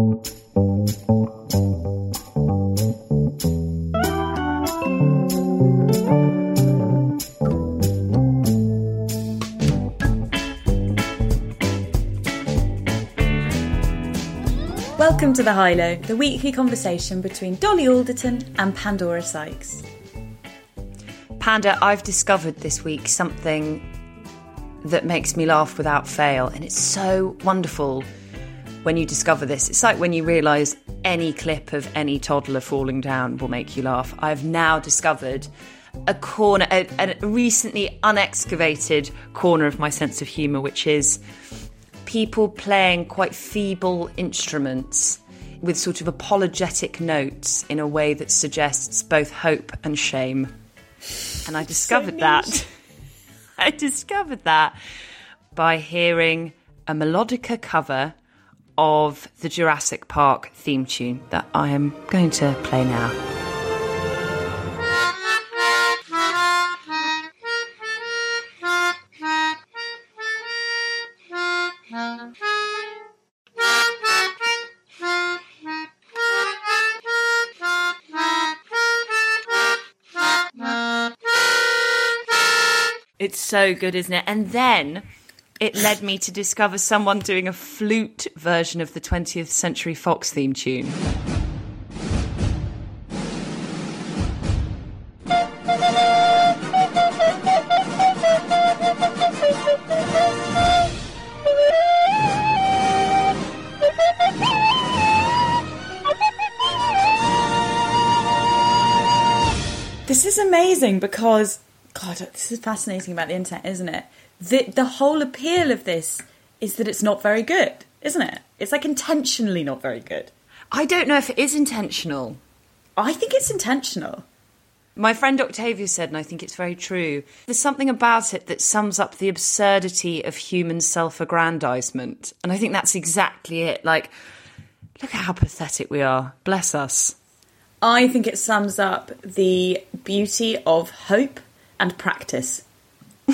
Welcome to The High Low, the weekly conversation between Dolly Alderton and Pandora Sykes. Panda, I've discovered this week something that makes me laugh without fail, and it's so wonderful when you discover this. It's like when you realise any clip of any toddler falling down will make you laugh. I've now discovered a corner, a, a recently unexcavated corner of my sense of humour, which is people playing quite feeble instruments with sort of apologetic notes in a way that suggests both hope and shame. And I discovered that. I discovered that by hearing a melodica cover of the Jurassic Park theme tune that I am going to play now. It's so good, isn't it? And then it led me to discover someone doing a flute version of the 20th Century Fox theme tune. This is amazing because, God, this is fascinating about the internet, isn't it? The, the whole appeal of this is that it's not very good, isn't it? It's like intentionally not very good. I don't know if it is intentional. I think it's intentional. My friend Octavia said, and I think it's very true, there's something about it that sums up the absurdity of human self aggrandizement. And I think that's exactly it. Like, look at how pathetic we are. Bless us. I think it sums up the beauty of hope and practice.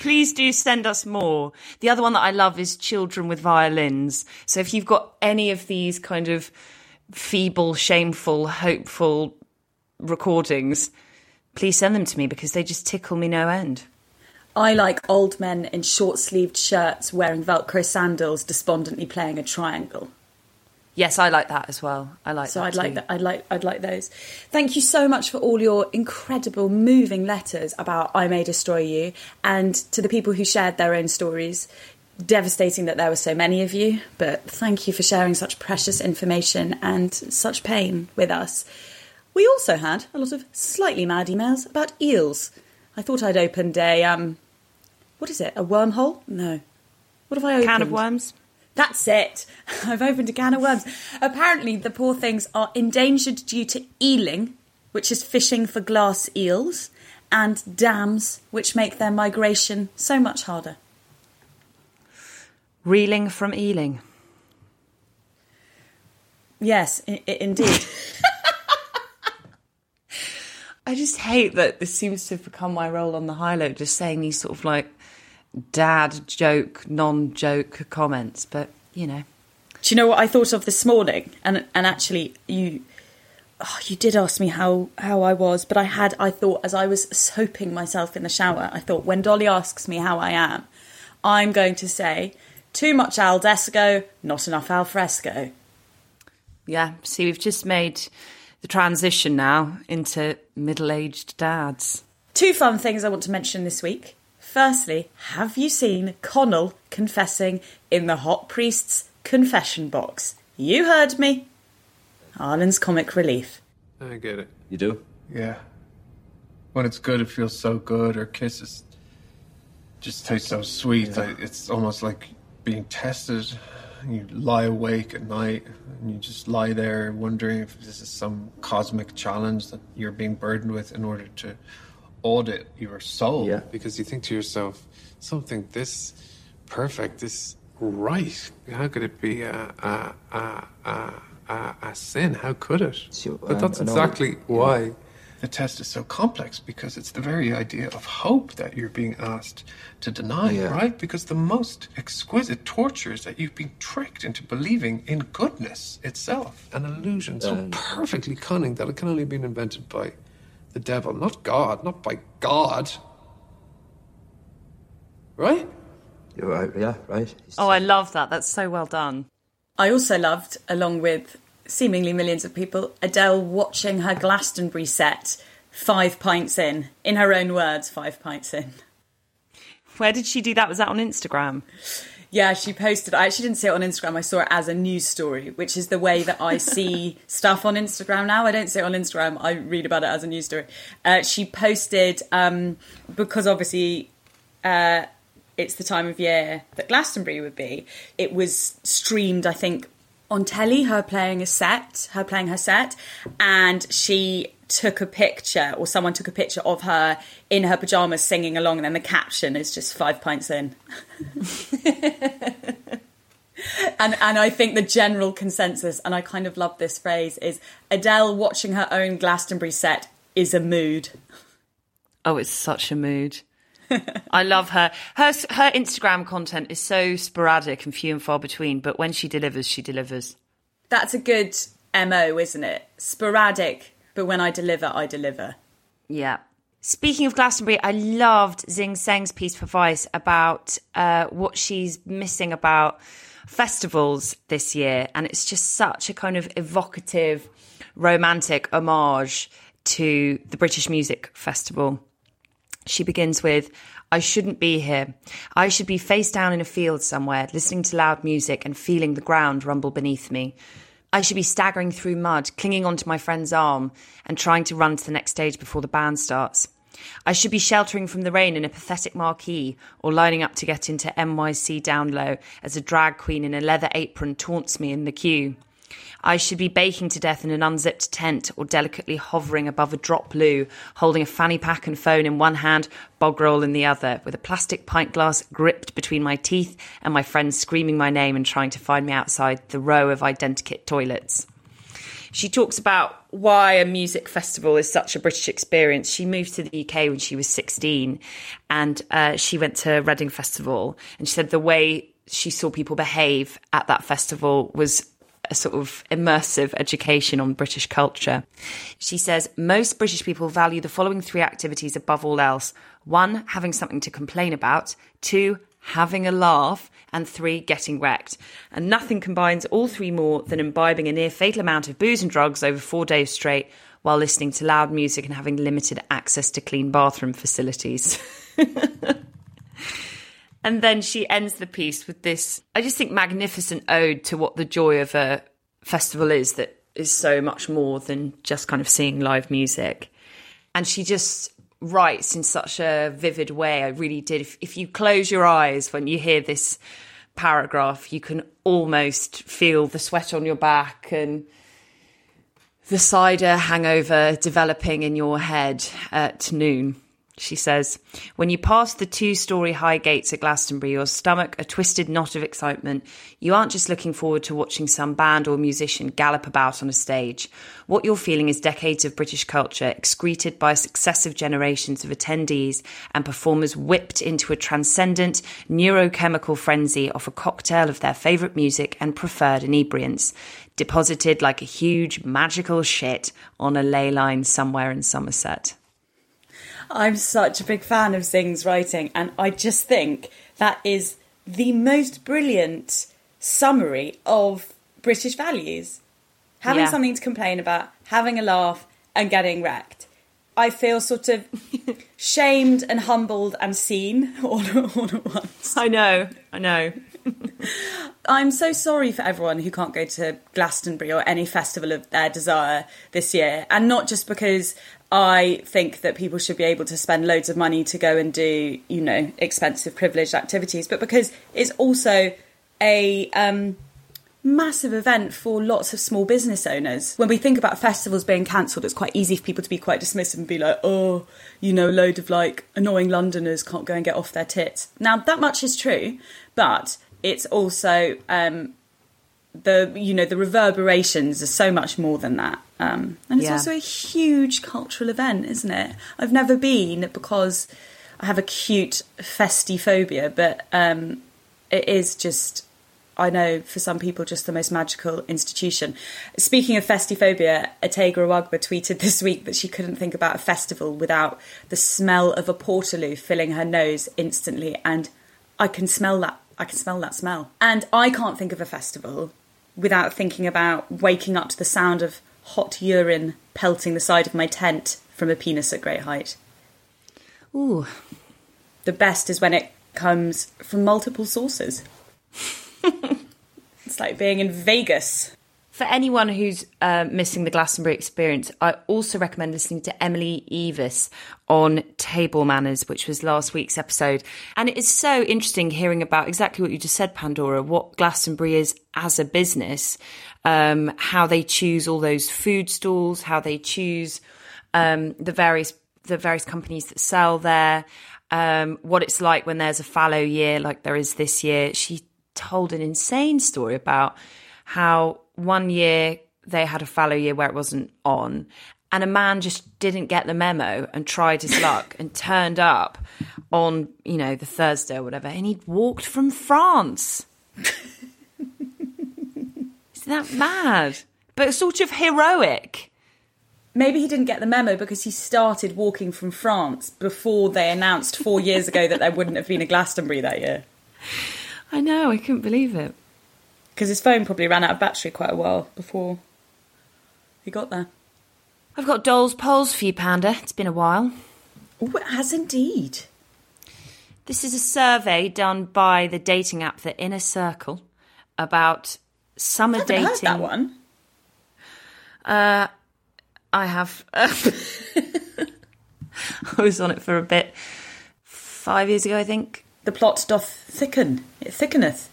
Please do send us more. The other one that I love is children with violins. So if you've got any of these kind of feeble, shameful, hopeful recordings, please send them to me because they just tickle me no end. I like old men in short sleeved shirts wearing Velcro sandals, despondently playing a triangle. Yes, I like that as well. I like So that. I'd like that. I'd like. I'd like those. Thank you so much for all your incredible, moving letters about "I May Destroy You," and to the people who shared their own stories. Devastating that there were so many of you, but thank you for sharing such precious information and such pain with us. We also had a lot of slightly mad emails about eels. I thought I'd opened a um, what is it? A wormhole? No. What have I opened? Can of worms. That's it. I've opened a can of worms. Apparently, the poor things are endangered due to eeling, which is fishing for glass eels, and dams, which make their migration so much harder. Reeling from eeling. Yes, I- I- indeed. I just hate that this seems to have become my role on the high low, just saying these sort of like dad joke, non joke comments. But, you know. Do you know what I thought of this morning? And and actually, you oh, you did ask me how how I was, but I had I thought as I was soaping myself in the shower, I thought when Dolly asks me how I am, I'm going to say too much al desco, not enough al fresco. Yeah, see, we've just made the transition now into middle aged dads. Two fun things I want to mention this week. Firstly, have you seen Connell confessing in the Hot Priest's confession box? You heard me. Arlen's comic relief. I get it. You do? Yeah. When it's good, it feels so good. Or kisses just taste so sweet. Like, it's almost like being tested. You lie awake at night and you just lie there wondering if this is some cosmic challenge that you're being burdened with in order to audit your soul. Yeah. because you think to yourself, something this perfect, this right, how could it be a, a, a, a, a, a sin? How could it? So, but um, that's I know- exactly why the test is so complex because it's the very idea of hope that you're being asked to deny, Yeah. right? Because the most exquisite torture is that you've been tricked into believing in goodness itself. An illusion so perfectly cunning that it can only have been invented by the devil, not God, not by God. Right? You're right, yeah, right. Oh, I love that. That's so well done. I also loved, along with seemingly millions of people, Adele watching her Glastonbury set five pints in. In her own words, five pints in. Where did she do that? Was that on Instagram? Yeah, she posted. I actually didn't see it on Instagram. I saw it as a news story, which is the way that I see stuff on Instagram now. I don't see it on Instagram. I read about it as a news story. Uh, she posted um, because obviously uh, it's the time of year that Glastonbury would be. It was streamed, I think, on telly. Her playing a set, her playing her set, and she took a picture, or someone took a picture of her in her pajamas singing along, and then the caption is just five pints in. and and I think the general consensus, and I kind of love this phrase, is Adele watching her own Glastonbury set is a mood. Oh, it's such a mood. I love her. Her her Instagram content is so sporadic and few and far between, but when she delivers, she delivers. That's a good mo, isn't it? Sporadic, but when I deliver, I deliver. Yeah. Speaking of Glastonbury, I loved Zing Tseng's piece for Vice about uh, what she's missing about festivals this year. And it's just such a kind of evocative, romantic homage to the British Music Festival. She begins with, I shouldn't be here. I should be face down in a field somewhere, listening to loud music and feeling the ground rumble beneath me. I should be staggering through mud, clinging onto my friend's arm, and trying to run to the next stage before the band starts. I should be sheltering from the rain in a pathetic marquee, or lining up to get into NYC Downlow as a drag queen in a leather apron taunts me in the queue. I should be baking to death in an unzipped tent or delicately hovering above a drop loo, holding a fanny pack and phone in one hand, bog roll in the other, with a plastic pint glass gripped between my teeth and my friends screaming my name and trying to find me outside the row of identikit toilets. She talks about why a music festival is such a British experience. She moved to the UK when she was 16 and uh, she went to Reading Festival. And she said the way she saw people behave at that festival was a sort of immersive education on British culture. She says most British people value the following three activities above all else one, having something to complain about, two, having a laugh, and three, getting wrecked. And nothing combines all three more than imbibing a near fatal amount of booze and drugs over four days straight while listening to loud music and having limited access to clean bathroom facilities. And then she ends the piece with this, I just think, magnificent ode to what the joy of a festival is that is so much more than just kind of seeing live music. And she just writes in such a vivid way. I really did. If, if you close your eyes when you hear this paragraph, you can almost feel the sweat on your back and the cider hangover developing in your head at noon. She says, When you pass the two story high gates at Glastonbury, your stomach a twisted knot of excitement, you aren't just looking forward to watching some band or musician gallop about on a stage. What you're feeling is decades of British culture excreted by successive generations of attendees and performers whipped into a transcendent neurochemical frenzy off a cocktail of their favourite music and preferred inebriants, deposited like a huge magical shit on a ley line somewhere in Somerset. I'm such a big fan of Zing's writing, and I just think that is the most brilliant summary of British values. Having Yeah. something to complain about, having a laugh, and getting wrecked. I feel sort of shamed and humbled and seen all, all at once. I know, I know. I'm so sorry for everyone who can't go to Glastonbury or any festival of their desire this year. And not just because I think that people should be able to spend loads of money to go and do, you know, expensive privileged activities, but because it's also a um, massive event for lots of small business owners. When we think about festivals being cancelled, it's quite easy for people to be quite dismissive and be like, oh, you know, a load of like annoying Londoners can't go and get off their tits. Now, that much is true, but it's also um, the you know the reverberations are so much more than that. Um, and it's Yeah. also a huge cultural event, isn't it? I've never been because I have acute festiphobia, but um, it is just. I know for some people, just the most magical institution. Speaking of festiphobia, Otegha Uwagba tweeted this week that she couldn't think about a festival without the smell of a portaloo filling her nose instantly, and I can smell that. I can smell that smell, and I can't think of a festival without thinking about waking up to the sound of hot urine pelting the side of my tent from a penis at great height. Ooh. The best is when it comes from multiple sources. it's like being in Vegas. For anyone who's uh, missing the Glastonbury experience, I also recommend listening to Emily Eavis on Table Manners, which was last week's episode. And it is so interesting hearing about exactly what you just said, Pandora, what Glastonbury is as a business, um, how they choose all those food stalls, how they choose um, the various the various companies that sell there, um, what it's like when there's a fallow year like there is this year. She told an insane story about how one year they had a fallow year where it wasn't on, and a man just didn't get the memo and tried his luck and turned up on you know the Thursday or whatever, and he'd walked from France. Isn't that mad? But sort of heroic. Maybe he didn't get the memo because he started walking from France before they announced four years ago that there wouldn't have been a Glastonbury that year. I know, I couldn't believe it. Because his phone probably ran out of battery quite a while before he got there. I've got dolls polls for you, Panda. It's been a while. Oh, it has indeed. This is a survey done by the dating app The Inner Circle about summer I dating. heard that one. Uh, I have. I was on it for a bit five years ago, I think. The plot doth thicken. It thickeneth.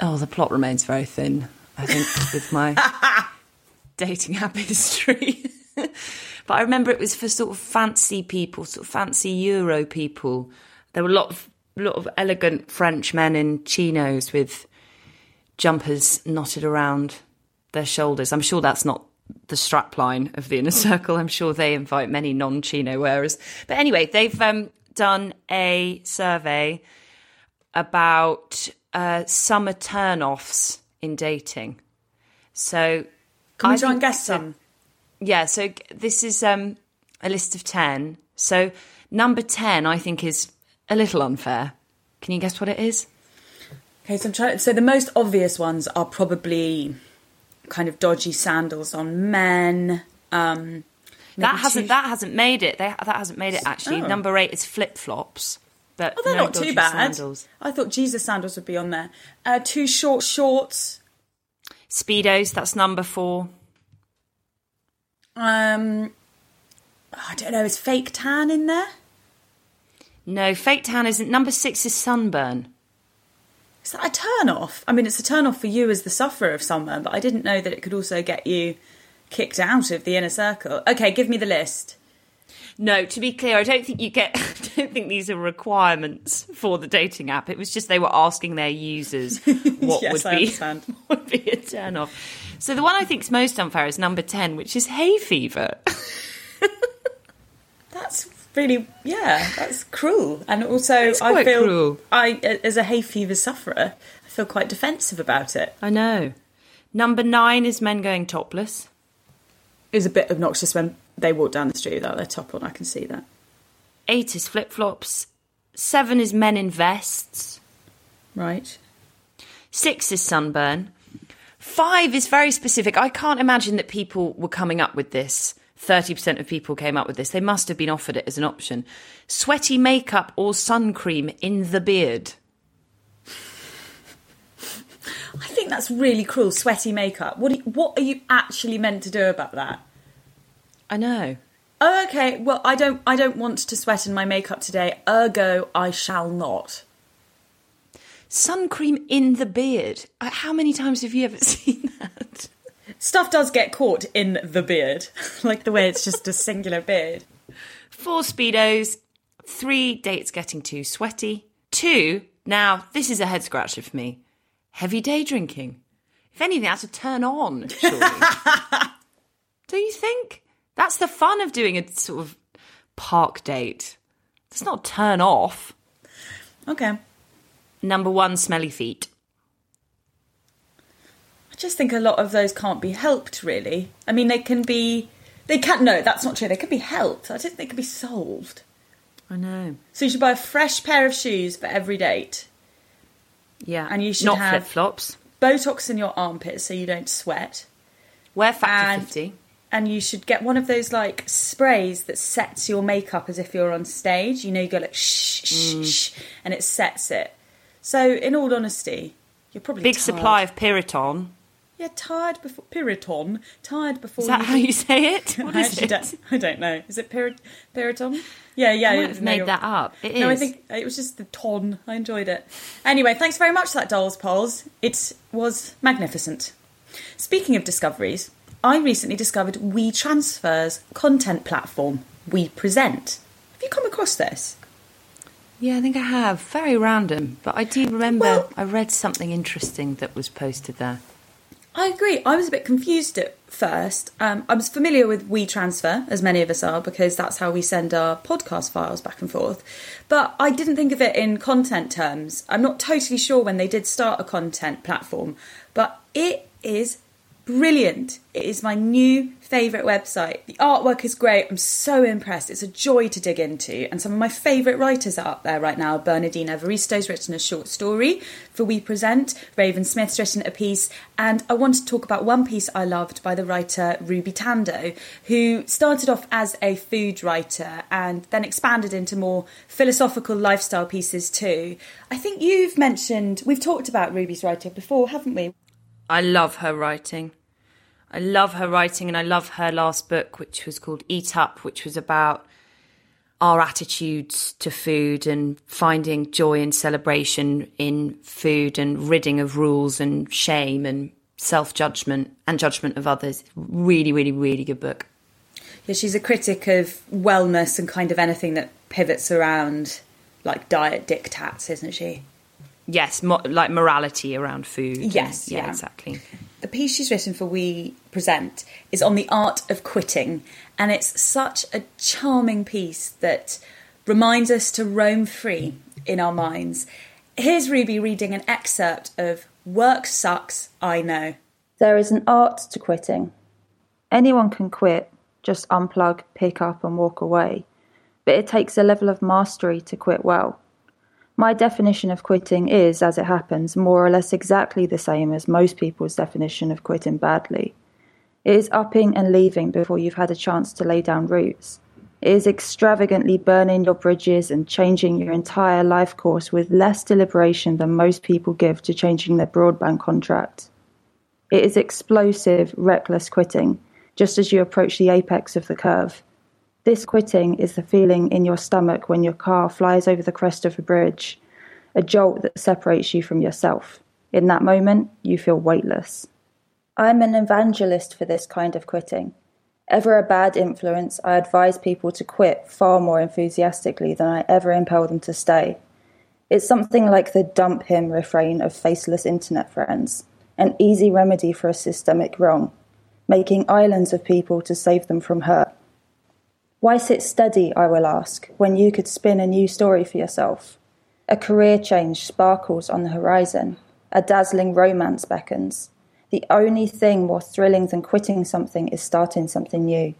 Oh, the plot remains very thin, I think, with my dating app history. but I remember it was for sort of fancy people, sort of fancy Euro people. There were a lot of, lot of elegant French men in chinos with jumpers knotted around their shoulders. I'm sure that's not the strapline of the inner circle. I'm sure they invite many non chino wearers. But anyway, they've um, done a survey about uh, summer turn-offs in dating. So Can we I try and guess some? Yeah, so this is um, a list of 10. So number 10, I think, is a little unfair. Can you guess what it is? Okay, so I'm trying. So the most obvious ones are probably kind of dodgy sandals on men. Um, That hasn't too- that hasn't made it. They, that hasn't made it actually. Oh. Number eight is flip flops, but Oh, they're no not too bad. Sandals. I thought Jesus sandals would be on there. Uh, too short shorts. Speedos, that's number four. Um, I don't know. Is fake tan in there? No, fake tan isn't. Number six is sunburn. Is that a turn off? I mean, it's a turn off for you as the sufferer of sunburn, but I didn't know that it could also get you kicked out of the inner circle. Okay, give me the list. No, to be clear, I don't think you get. I don't think these are requirements for the dating app. It was just they were asking their users what Yes, would I be understand. would be a turn off. So the one I think is most unfair is number ten, which is hay fever. That's really, yeah, that's cruel. And also, I quite feel, cruel. I, as a hay fever sufferer, I feel quite defensive about it. I know. Number nine is men going topless. Is a bit obnoxious when they walk down the street without their top on. I can see that. Eight is flip flops. Seven is men in vests. Right. Six is sunburn. Five is very specific. I can't imagine that people were coming up with this. 30% of people came up with this. They must have been offered it as an option. Sweaty makeup or sun cream in the beard. I think that's really cruel. Sweaty makeup. What? You, what are you actually meant to do about that? I know. Oh, okay. Well, I don't. I don't want to sweat in my makeup today. Ergo, I shall not. Sun cream in the beard. Uh, How many times have you ever seen that? Stuff does get caught in the beard, like the way it's just a singular beard. Four Speedos. Three dates getting too sweaty. Two, now this is a head scratcher for me. Heavy day drinking. If anything, that's a turn on, surely. Do you think? That's the fun of doing a sort of park date. It's not turn off. Okay. Number one, smelly feet. I just think a lot of those can't be helped, really. I mean, they can be. They can't. No, that's not true. They can be helped. I don't think they can be solved. I know. So you should buy a fresh pair of shoes for every date. Yeah. And you should Not have- flip flops. Botox in your armpits so you don't sweat. Wear factor And- 50. And you should get one of those like sprays that sets your makeup as if you're on stage. You know, you go like shh, shh, Mm. shh, and it sets it. So, in all honesty, you're probably Big tired. supply of Piriton. Yeah, tired before Piriton. Tired before. Is that you how you say it? What is it? don't, I don't know. Is it Pir- Piriton? Yeah, yeah. I have no, made that up. It No, I think it was just the ton. I enjoyed it. Anyway, thanks very much for that Dolls Polls. It was magnificent. Speaking of discoveries, I recently discovered WeTransfer's content platform, We Present. Have you come across this? Yeah, I think I have. Very random, but I do remember Well- I read something interesting that was posted there. I agree. I was a bit confused at first. Um, I was familiar with WeTransfer, as many of us are, because that's how we send our podcast files back and forth. But I didn't think of it in content terms. I'm not totally sure when they did start a content platform, but it is brilliant. It is my new favourite website. The artwork is great. I'm so impressed. It's a joy to dig into. And some of my favourite writers are up there right now. Bernardine Evaristo's written a short story for We Present. Raven Smith's written a piece. And I want to talk about one piece I loved by the writer Ruby Tandoh, who started off as a food writer and then expanded into more philosophical lifestyle pieces too. I think you've mentioned, we've talked about Ruby's writing before, haven't we? I love her writing. I love her writing, and I love her last book, which was called Eat Up, which was about our attitudes to food and finding joy and celebration in food and ridding of rules and shame and self judgment and judgment of others. Really, really, really good book. Yeah, she's a critic of wellness and kind of anything that pivots around like diet diktats, isn't she? Yes, mo- like morality around food. and- Yes, yeah, yeah. exactly. The piece she's written for We Present is on the art of quitting, and it's such a charming piece that reminds us to roam free in our minds. Here's Ruby reading an excerpt of Work Sucks, I Know. There is an art to quitting. Anyone can quit, just unplug, pick up, and walk away. But it takes a level of mastery to quit well. My definition of quitting is, as it happens, more or less exactly the same as most people's definition of quitting badly. It is upping and leaving before you've had a chance to lay down roots. It is extravagantly burning your bridges and changing your entire life course with less deliberation than most people give to changing their broadband contract. It is explosive, reckless quitting, just as you approach the apex of the curve. This quitting is the feeling in your stomach when your car flies over the crest of a bridge, a jolt that separates you from yourself. In that moment, you feel weightless. I'm an evangelist for this kind of quitting. Ever a bad influence, I advise people to quit far more enthusiastically than I ever impel them to stay. It's something like the dump him refrain of faceless internet friends, an easy remedy for a systemic wrong, making islands of people to save them from hurt. Why sit steady, I will ask, when you could spin a new story for yourself? A career change sparkles on the horizon, a dazzling romance beckons. The only thing more thrilling than quitting something is starting something new.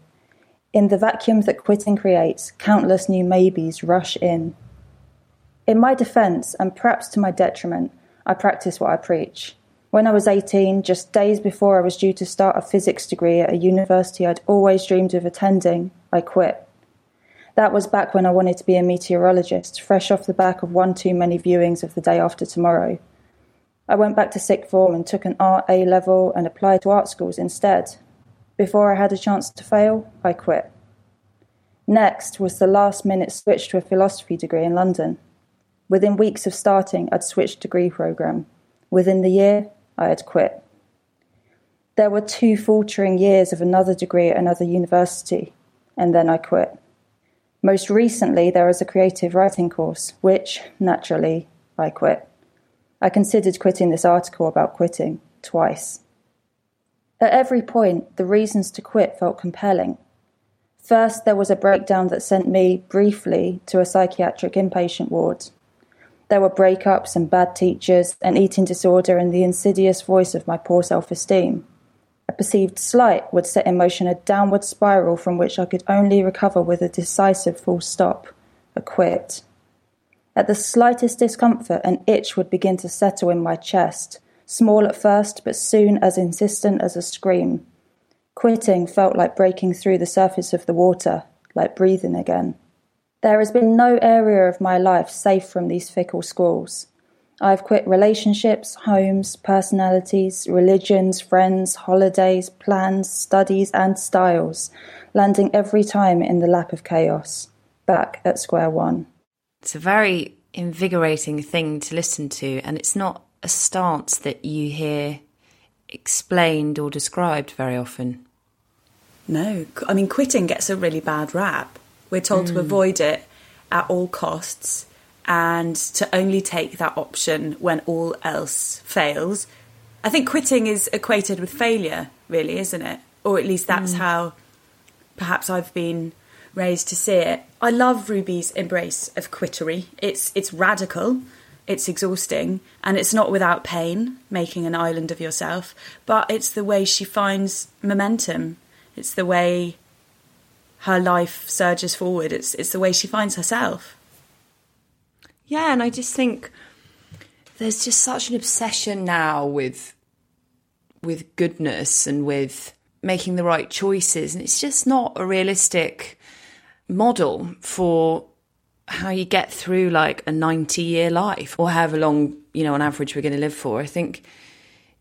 In the vacuum that quitting creates, countless new maybes rush in. In my defence, and perhaps to my detriment, I practice what I preach. When I was 18, just days before I was due to start a physics degree at a university I'd always dreamed of attending, I quit. That was back when I wanted to be a meteorologist, fresh off the back of one too many viewings of the day after tomorrow. I went back to sixth form and took an art A level and applied to art schools instead. Before I had a chance to fail, I quit. Next was the last minute switch to a philosophy degree in London. Within weeks of starting, I'd switched degree programme. Within the year, I had quit. There were two faltering years of another degree at another university, and then I quit. Most recently, there was a creative writing course, which, naturally, I quit. I considered quitting this article about quitting twice. At every point, the reasons to quit felt compelling. First, there was a breakdown that sent me, briefly, to a psychiatric inpatient ward. There were breakups and bad teachers, an eating disorder, and the insidious voice of my poor self esteem. Perceived slight would set in motion a downward spiral from which I could only recover with a decisive full stop, a quit. At the slightest discomfort, an itch would begin to settle in my chest, small at first, but soon as insistent as a scream. Quitting felt like breaking through the surface of the water, like breathing again. There has been no area of my life safe from these fickle squalls. I have quit relationships, homes, personalities, religions, friends, holidays, plans, studies, and styles, landing every time in the lap of chaos, back at square one. It's a very invigorating thing to listen to, and it's not a stance that you hear explained or described very often. No, I mean, quitting gets a really bad rap. We're told mm. to avoid it at all costs and to only take that option when all else fails. I think quitting is equated with failure, really, isn't it? Or at least that's mm. how perhaps I've been raised to see it. I love Ruby's embrace of quittery. It's it's radical, it's exhausting, and it's not without pain, making an island of yourself, but it's the way she finds momentum. It's the way her life surges forward. It's it's the way she finds herself. Yeah, and I just think there's just such an obsession now with with goodness and with making the right choices and it's just not a realistic model for how you get through like a 90 year life or however long, you know, on average we're going to live for. I think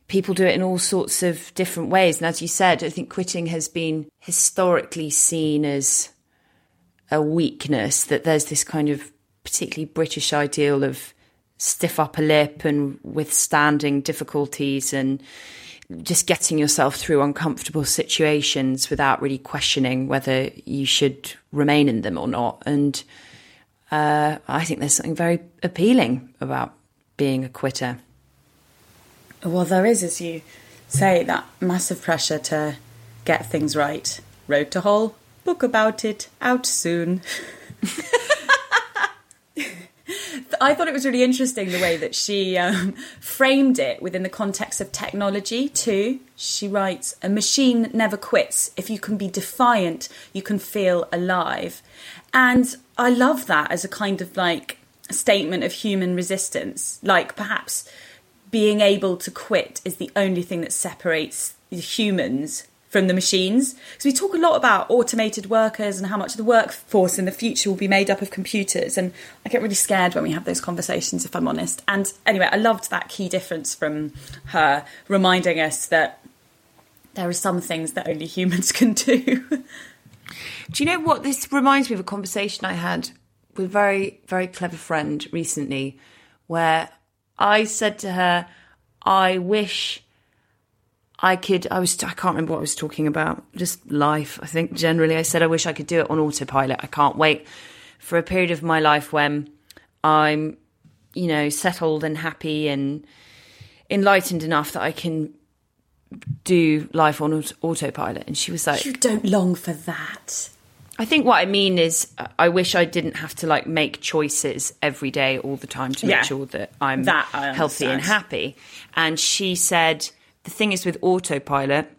people do it in all sorts of different ways. And as you said, I think quitting has been historically seen as a weakness, that there's this kind of particularly British ideal of stiff upper lip and withstanding difficulties and just getting yourself through uncomfortable situations without really questioning whether you should remain in them or not. And uh, I think there's something very appealing about being a quitter. Well, there is, as you say, that massive pressure to get things right. Road to Hull, book about it, out soon. I thought it was really interesting the way that she um, framed it within the context of technology, too. She writes, A machine never quits. If you can be defiant, you can feel alive. And I love that as a kind of like statement of human resistance. Like perhaps being able to quit is the only thing that separates humans from the machines. Because we talk a lot about automated workers and how much of the workforce in the future will be made up of computers. And I get really scared when we have those conversations, if I'm honest. And anyway, I loved that key difference from her reminding us that there are some things that only humans can do. do you know what? This reminds me of a conversation I had with a very, very clever friend recently where I said to her, I wish I could, I was, I can't remember what I was talking about, just life. I think generally I said, I wish I could do it on autopilot. I can't wait for a period of my life when I'm, you know, settled and happy and enlightened enough that I can do life on autopilot. And she was like, You don't long for that. I think what I mean is, I wish I didn't have to like make choices every day, all the time to make yeah, sure that I'm that healthy and happy. And she said, the thing is with autopilot,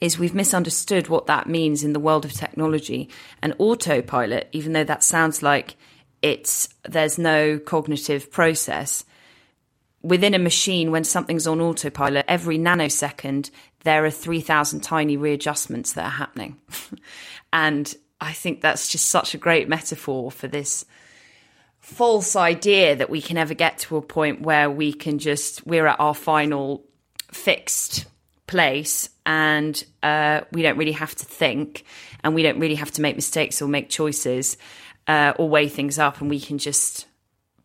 is we've misunderstood what that means in the world of technology. And autopilot, even though that sounds like it's there's no cognitive process within a machine when something's on autopilot, every nanosecond there are 3,000 tiny readjustments that are happening. and I think that's just such a great metaphor for this false idea that we can ever get to a point where we can just, we're at our final fixed place and uh, we don't really have to think and we don't really have to make mistakes or make choices uh, or weigh things up and we can just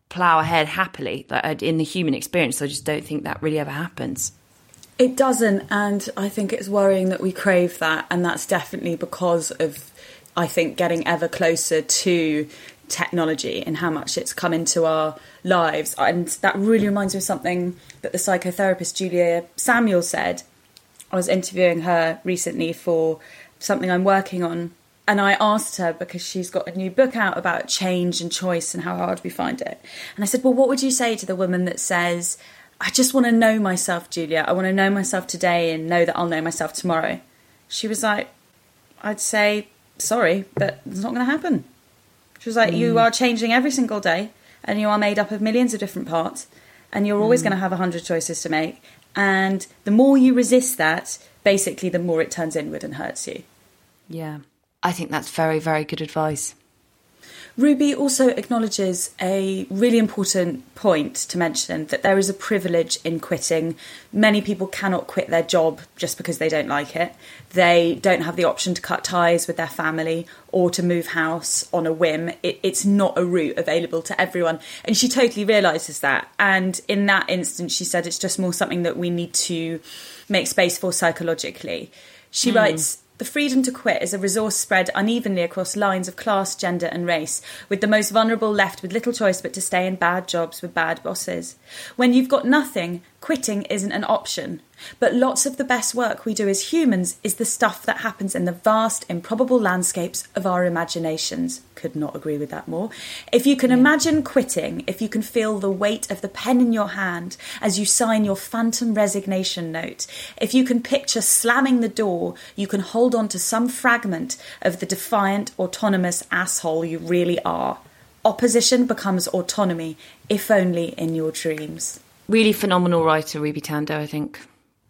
plow ahead happily. Like in the human experience, I just don't think that really ever happens. It doesn't, and I think it's worrying that we crave that, and that's definitely because of, I think, getting ever closer to technology and how much it's come into our lives. And that really reminds me of something that the psychotherapist Julia Samuel said I was interviewing her recently for something I'm working on. And I asked her because she's got a new book out about change and choice and how hard we find it. And I said, Well, what would you say to the woman that says, I just want to know myself, Julia. I want to know myself today and know that I'll know myself tomorrow? She was like, I'd say, Sorry, but it's not going to happen. She was like, You mm. are changing every single day and you are made up of millions of different parts and you're always mm. going to have a hundred choices to make. And the more you resist that, basically, the more it turns inward and hurts you. Yeah. I think that's very, very good advice. Ruby also acknowledges a really important point to mention that there is a privilege in quitting. Many people cannot quit their job just because they don't like it. They don't have the option to cut ties with their family or to move house on a whim. It, it's not a route available to everyone. And she totally realises that. And in that instance, she said it's just more something that we need to make space for psychologically. She hmm. writes, the freedom to quit is a resource spread unevenly across lines of class, gender, and race, with the most vulnerable left with little choice but to stay in bad jobs with bad bosses. When you've got nothing, quitting isn't an option. But lots of the best work we do as humans is the stuff that happens in the vast, improbable landscapes of our imaginations. Could not agree with that more. If you can imagine quitting, if you can feel the weight of the pen in your hand as you sign your phantom resignation note, if you can picture slamming the door, you can hold on to some fragment of the defiant, autonomous asshole you really are. Opposition becomes autonomy, if only in your dreams. Really phenomenal writer, Ruby Tandoh, I think.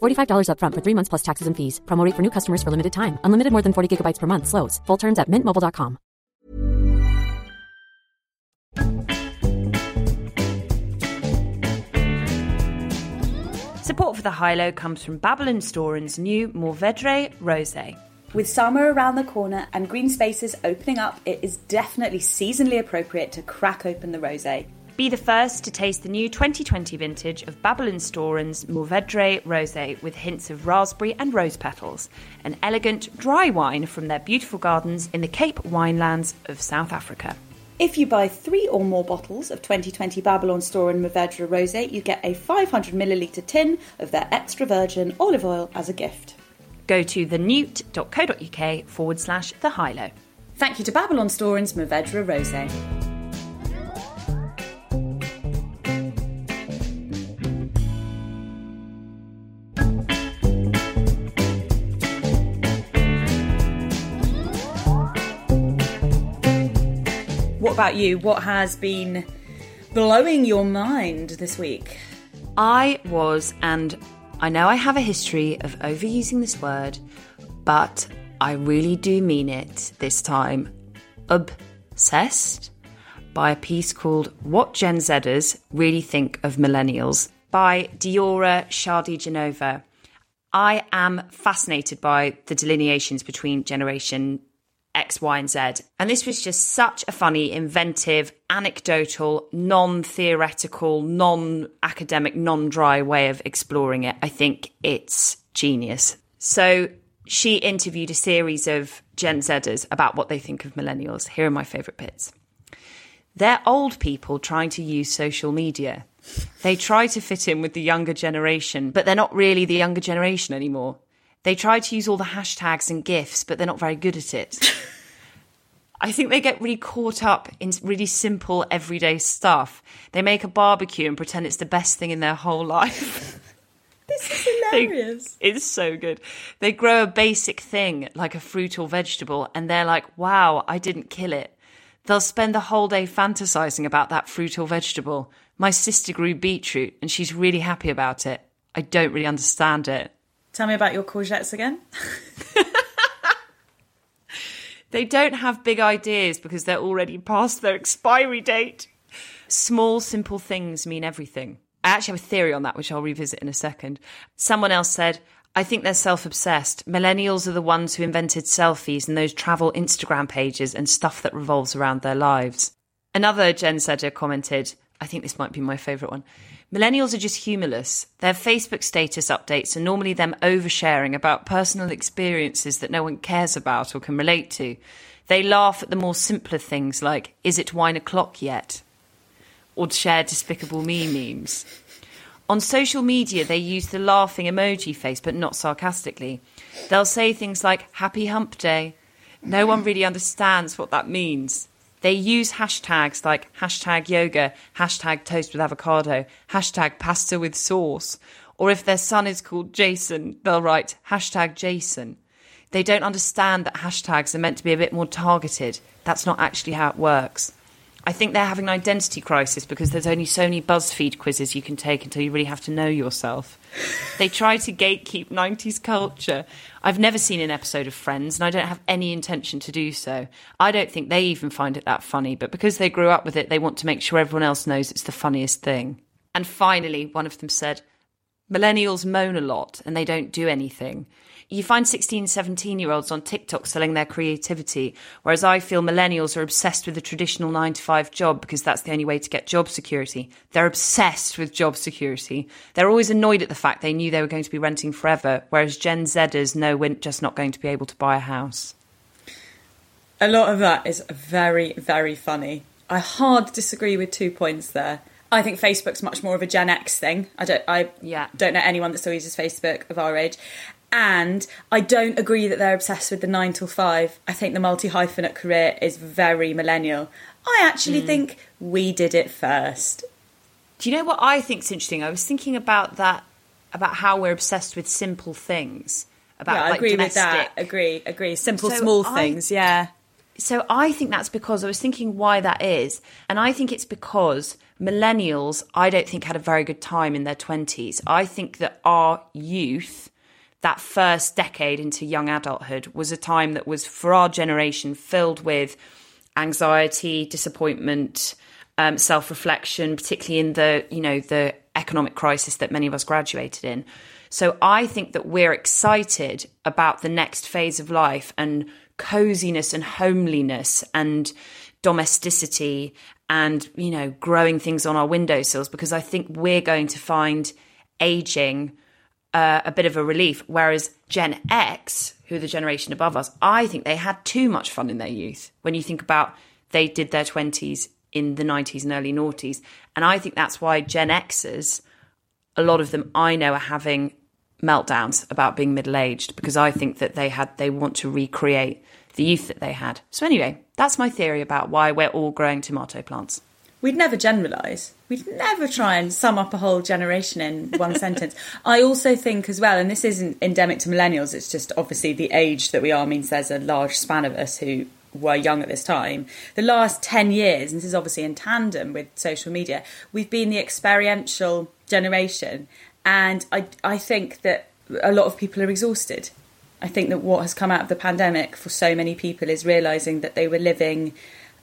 $45 upfront for three months plus taxes and fees. Promo rate for new customers for limited time. Unlimited more than 40 gigabytes per month. Slows. Full terms at mintmobile.com. Support for the High Low comes from Babylonstoren's new Mourvedre Rosé. With summer around the corner and green spaces opening up, it is definitely seasonally appropriate to crack open the rosé. Be the first to taste the new 2020 vintage of Babylonstoren's Mourvedre Rosé with hints of raspberry and rose petals, an elegant dry wine from their beautiful gardens in the Cape winelands of South Africa. If you buy three or more bottles of 2020 Babylonstoren Mourvedre Rosé, you get a 500 milliliter tin of their extra virgin olive oil as a gift. Go to thenewt.co.uk forward slash the high low. Thank you to Babylonstoren Mourvedre Rosé. About you? What has been blowing your mind this week? I was, and I know I have a history of overusing this word, but I really do mean it this time. Obsessed by a piece called What Gen Zers Really Think of Millennials by Diyora Shadijanova. I am fascinated by the delineations between generation X, Y, and Z. And this was just such a funny, inventive, anecdotal, non theoretical, non academic, non dry way of exploring it. I think it's genius. So she interviewed a series of Gen Zers about what they think of millennials. Here are my favourite bits. They're old people trying to use social media. They try to fit in with the younger generation, but they're not really the younger generation anymore. They try to use all the hashtags and GIFs, but they're not very good at it. I think they get really caught up in really simple, everyday stuff. They make a barbecue and pretend it's the best thing in their whole life. This is hilarious. It's so good. They grow a basic thing like a fruit or vegetable, and they're like, wow, I didn't kill it. They'll spend the whole day fantasizing about that fruit or vegetable. My sister grew beetroot, and she's really happy about it. I don't really understand it. Tell me about your courgettes again. They don't have big ideas because they're already past their expiry date. Small, simple things mean everything. I actually have a theory on that, which I'll revisit in a second. Someone else said, I think they're self obsessed. Millennials are the ones who invented selfies and those travel Instagram pages and stuff that revolves around their lives. Another Gen Zedder commented, I think this might be my favourite one. Millennials are just humorless. Their Facebook status updates are normally them oversharing about personal experiences that no one cares about or can relate to. They laugh at the more simpler things like, is it wine o'clock yet? Or share despicable me memes. On social media, they use the laughing emoji face, but not sarcastically. They'll say things like, Happy Hump Day. No one really understands what that means. They use hashtags like hashtag yoga, hashtag toast with avocado, hashtag pasta with sauce. Or if their son is called Jason, they'll write hashtag Jason. They don't understand that hashtags are meant to be a bit more targeted. That's not actually how it works. I think they're having an identity crisis because there's only so many BuzzFeed quizzes you can take until you really have to know yourself. they try to gatekeep 90s culture. I've never seen an episode of Friends and I don't have any intention to do so. I don't think they even find it that funny, but because they grew up with it, they want to make sure everyone else knows it's the funniest thing. And finally, one of them said, Millennials moan a lot and they don't do anything. You find 16, 17 year olds on TikTok selling their creativity, whereas I feel millennials are obsessed with the traditional nine to five job because that's the only way to get job security. They're obsessed with job security. They're always annoyed at the fact they knew they were going to be renting forever, whereas Gen Zers know we're just not going to be able to buy a house. A lot of that is very, very funny. I hard disagree with two points there. I think Facebook's much more of a Gen X thing. I don't, I Yeah. don't know anyone that still uses Facebook of our age. And I don't agree that they're obsessed with the nine till five. I think the multi hyphenate career is very millennial. I actually Hmm. think we did it first. Do you know what I think's interesting? I was thinking about that, about how we're obsessed with simple things. About yeah, I like agree domestic. with that. Agree, agree. Simple, So small I- things. Yeah. So I think that's because I was thinking why that is. And I think it's because millennials, I don't think had a very good time in their 20s. I think that our youth, that first decade into young adulthood, was a time that was for our generation filled with anxiety, disappointment, um, self-reflection, particularly in the, you know, the economic crisis that many of us graduated in. So I think that we're excited about the next phase of life and coziness and homeliness and domesticity and, you know, growing things on our windowsills because I think we're going to find aging uh, a bit of a relief. Whereas Gen X, who are the generation above us, I think they had too much fun in their youth. When you think about they did their 20s in the 90s and early noughties. And I think that's why Gen Xers, a lot of them I know are having meltdowns about being middle aged because I think that they had they want to recreate the youth that they had. So anyway, that's my theory about why we're all growing tomato plants. We'd never generalise. We'd never try and sum up a whole generation in one sentence. I also think as well, and this isn't endemic to millennials, it's just obviously the age that we are means there's a large span of us who were young at this time. The last 10 years, and this is obviously in tandem with social media, we've been the experiential generation. And I, I think that a lot of people are exhausted. I think that what has come out of the pandemic for so many people is realizing that they were living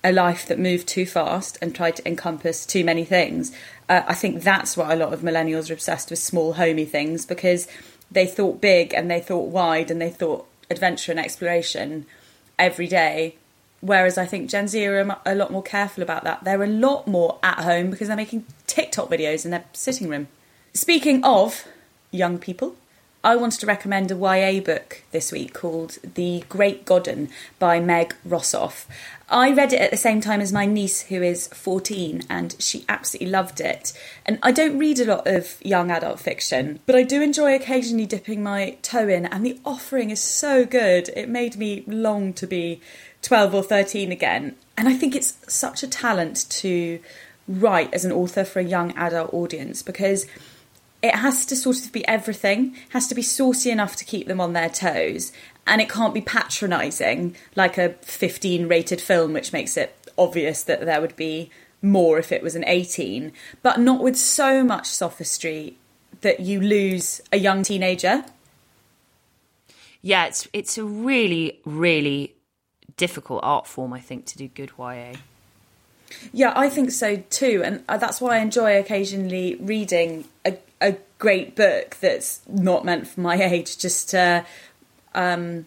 a life that moved too fast and tried to encompass too many things. Uh, I think that's why a lot of millennials are obsessed with small, homey things because they thought big and they thought wide and they thought adventure and exploration every day. Whereas I think Gen Z are a lot more careful about that. They're a lot more at home because they're making TikTok videos in their sitting room. Speaking of young people, I wanted to recommend a YA book this week called The Great Godden by Meg Rossoff. I read it at the same time as my niece, who is 14, and she absolutely loved it. And I don't read a lot of young adult fiction, but I do enjoy occasionally dipping my toe in, and the offering is so good. It made me long to be 12 or 13 again. And I think it's such a talent to write as an author for a young adult audience because it has to sort of be everything has to be saucy enough to keep them on their toes and it can't be patronizing like a 15 rated film which makes it obvious that there would be more if it was an 18 but not with so much sophistry that you lose a young teenager Yeah, it's it's a really really difficult art form I think to do good YA. Yeah, I think so too, and uh, that's why I enjoy occasionally reading a, a great book that's not meant for my age, just to um,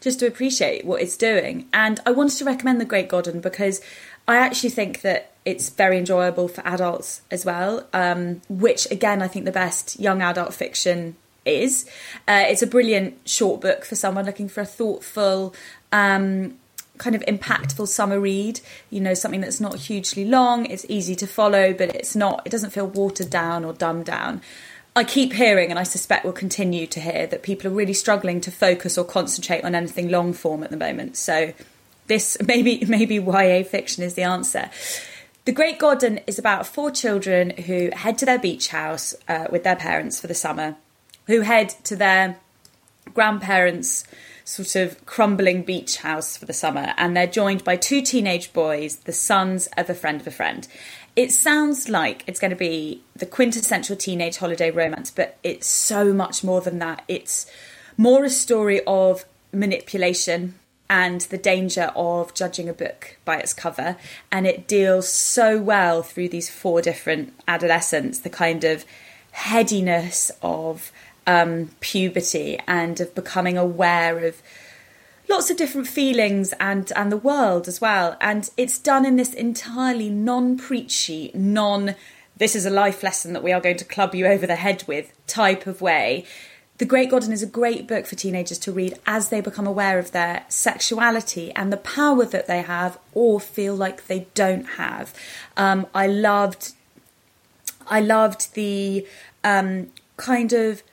just to appreciate what it's doing. And I wanted to recommend The Great Godden because I actually think that it's very enjoyable for adults as well, um, which again I think the best young adult fiction is. Uh, it's a brilliant short book for someone looking for a thoughtful. Um, kind of impactful summer read you know something that's not hugely long it's easy to follow but it's not it doesn't feel watered down or dumbed down I keep hearing, and I suspect will continue to hear, that people are really struggling to focus or concentrate on anything long form at the moment. So, this maybe maybe YA fiction is the answer. The Great Godden is about four children who head to their beach house uh, with their parents for the summer, who head to their grandparents' sort of crumbling beach house for the summer, and they're joined by two teenage boys, the sons of a friend of a friend it sounds like it's going to be the quintessential teenage holiday romance, but it's so much more than that. It's more a story of manipulation and the danger of judging a book by its cover. And it deals so well through these four different adolescents the kind of headiness of um, puberty and of becoming aware of lots of different feelings and and the world as well and it's done in this entirely non-preachy non this is a life lesson that we are going to club you over the head with type of way the Great Godden is a great book for teenagers to read as they become aware of their sexuality and the power that they have or feel like they don't have. Um, I loved, I loved the um, kind of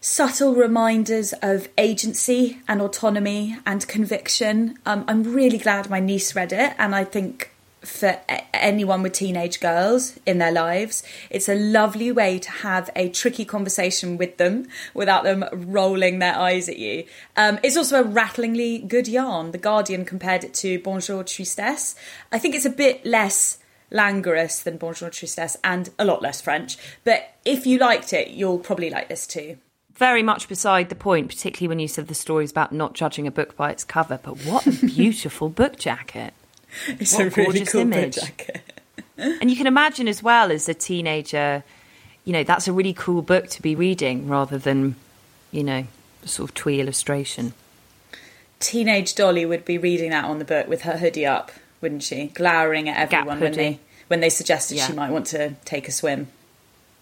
subtle reminders of agency and autonomy and conviction. Um, I'm really glad my niece read it, and I think for anyone with teenage girls in their lives, it's a lovely way to have a tricky conversation with them without them rolling their eyes at you. Um, it's also a rattlingly good yarn. The Guardian compared it to Bonjour Tristesse. I think it's a bit less languorous than Bonjour Tristesse and a lot less French, but if you liked it, you'll probably like this too very much beside the point, particularly when you said the stories about not judging a book by its cover. But what a beautiful book jacket! It's what a really cool image. book jacket. and you can imagine as well as a teenager, you know, that's a really cool book to be reading rather than, you know, sort of twee illustration. Teenage Dolly would be reading that on the book with her hoodie up, wouldn't she? Glowering at everyone when they when they suggested yeah. she might want to take a swim.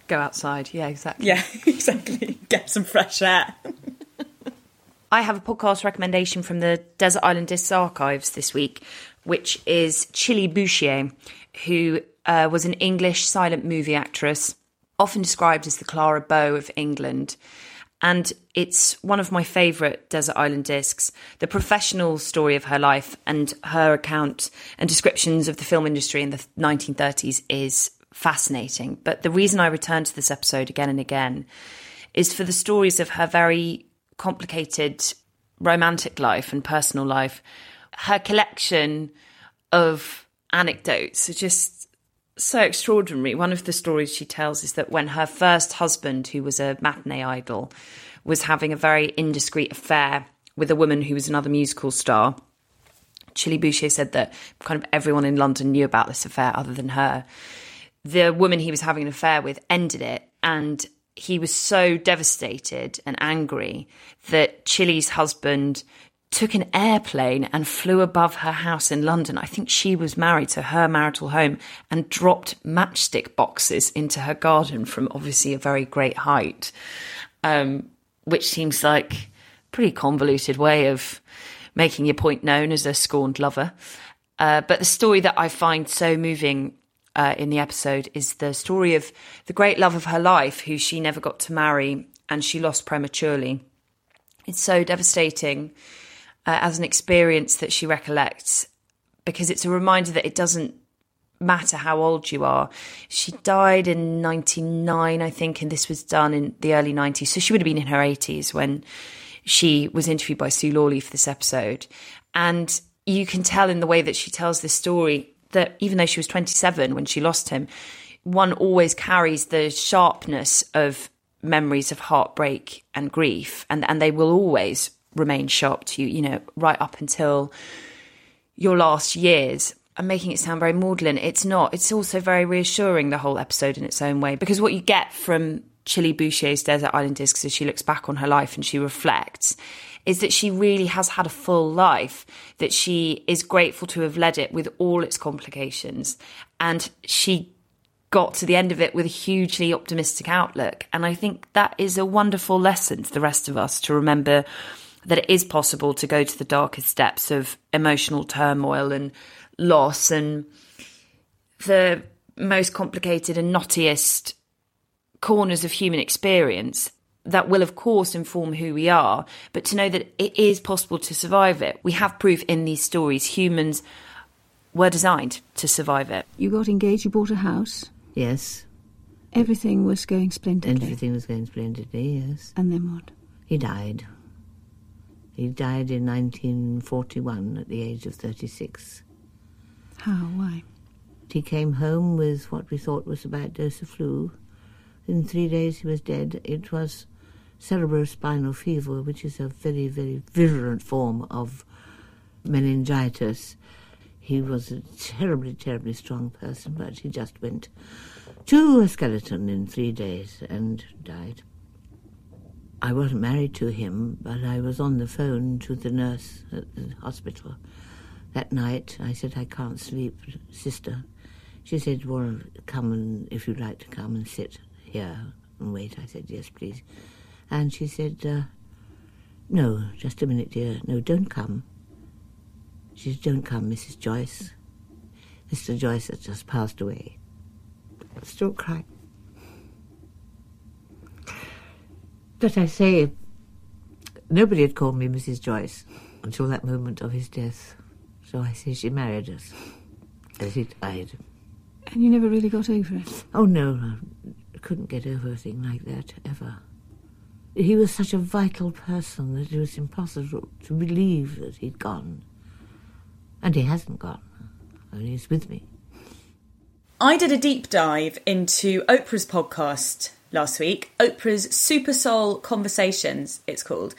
Go outside. Yeah, exactly. Yeah, exactly. Get some fresh air. I have a podcast recommendation from the Desert Island Discs archives this week, which is Chili Bouchier, who uh, was an English silent movie actress, often described as the Clara Bow of England. And it's one of my favourite Desert Island discs. The professional story of her life and her account and descriptions of the film industry in the 1930s is fascinating. But the reason I return to this episode again and again is for the stories of her very complicated romantic life and personal life. Her collection of anecdotes are just so extraordinary. One of the stories she tells is that when her first husband, who was a matinee idol, was having a very indiscreet affair with a woman who was another musical star, Chili Bouchier said that kind of everyone in London knew about this affair other than her the woman he was having an affair with ended it and he was so devastated and angry that Chili's husband took an airplane and flew above her house in London. I think she was married to her marital home and dropped matchstick boxes into her garden from obviously a very great height, um, which seems like a pretty convoluted way of making your point known as a scorned lover. Uh, but the story that I find so moving uh, in the episode is the story of the great love of her life, who she never got to marry and she lost prematurely. It's so devastating uh, as an experience that she recollects because it's a reminder that it doesn't matter how old you are. She died in 99, I think, and this was done in the early 90s. So she would have been in her 80s when she was interviewed by Sue Lawley for this episode. And you can tell in the way that she tells this story that even though she was 27 when she lost him, one always carries the sharpness of memories of heartbreak and grief, and, and they will always remain sharp to you, you know, right up until your last years. I'm making it sound very maudlin. It's not. It's also very reassuring, the whole episode in its own way, because what you get from Chili Bouchier's Desert Island Discs as she looks back on her life and she reflects is that she really has had a full life, that she is grateful to have led it with all its complications. And she got to the end of it with a hugely optimistic outlook. And I think that is a wonderful lesson to the rest of us to remember that it is possible to go to the darkest depths of emotional turmoil and loss and the most complicated and knottiest corners of human experience that will of course inform who we are but to know that it is possible to survive it we have proof in these stories humans were designed to survive it You got engaged, you bought a house, Yes, everything was going splendidly. everything was going splendidly, yes. And then what? He died. He died in 1941 at the age of 36. How? Why? He came home with what we thought was a bad dose of flu. In three days he was dead. It was cerebrospinal fever, which is a very, very virulent form of meningitis. He was a terribly, terribly strong person, but he just went to a skeleton in three days and died. I wasn't married to him, but I was on the phone to the nurse at the hospital. That night, I said, I can't sleep, sister. She said, Well, come and, if you'd like to come and sit here and wait. I said, Yes, please. And she said, uh, No, just a minute, dear. No, don't come. She said, Don't come, Mrs. Joyce. Mr. Joyce has just passed away. I'm still crying. But I say, nobody had called me Mrs. Joyce until that moment of his death. So I say she married us as he died. And you never really got over it. Oh no, I couldn't get over a thing like that ever. He was such a vital person that it was impossible to believe that he'd gone. And he hasn't gone, only he's with me. I did a deep dive into Oprah's podcast last week, Oprah's Super Soul Conversations, it's called.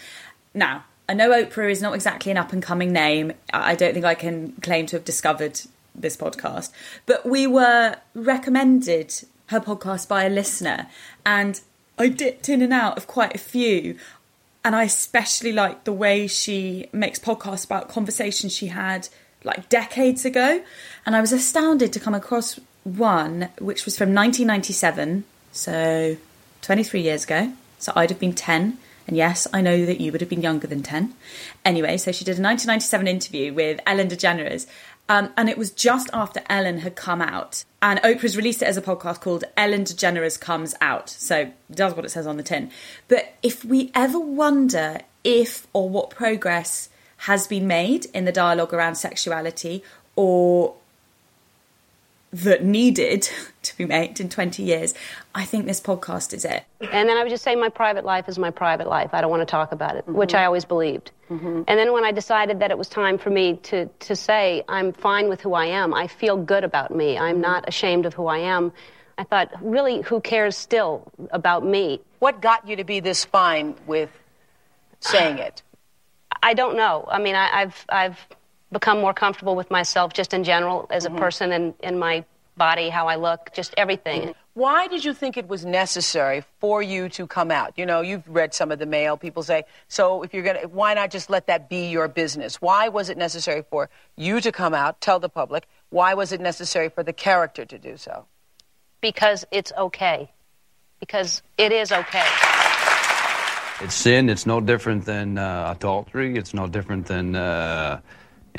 Now, I know Oprah is not exactly an up and coming name. I don't think I can claim to have discovered this podcast, but we were recommended her podcast by a listener, and I dipped in and out of quite a few. And I especially like the way she makes podcasts about conversations she had like decades ago. And I was astounded to come across one which was from 1997, so 23 years ago. So I'd have been 10. And yes, I know that you would have been younger than 10. Anyway, so she did a 1997 interview with Ellen DeGeneres. Um, and it was just after Ellen had come out. And Oprah's released it as a podcast called Ellen DeGeneres Comes Out. So does what it says on the tin. But if we ever wonder if or what progress has been made in the dialogue around sexuality or that needed to be made in 20 years, I think this podcast is it. And then I would just say my private life is my private life. I don't want to talk about it, which mm-hmm. I always believed. Mm-hmm. And then when I decided that it was time for me to, to say I'm fine with who I am, I feel good about me, I'm mm-hmm. not ashamed of who I am, I thought, really, who cares still about me? What got you to be this fine with saying it? I don't know. I mean, I, I've I've become more comfortable with myself just in general as a person and in my body, how I look, just everything. Why did you think it was necessary for you to come out? You know, you've read some of the mail. People say, so if you're going to, why not just let that be your business? Why was it necessary for you to come out, tell the public? Why was it necessary for the character to do so? Because it's okay. Because it is okay. It's sin. It's no different than uh, adultery. It's no different than, uh,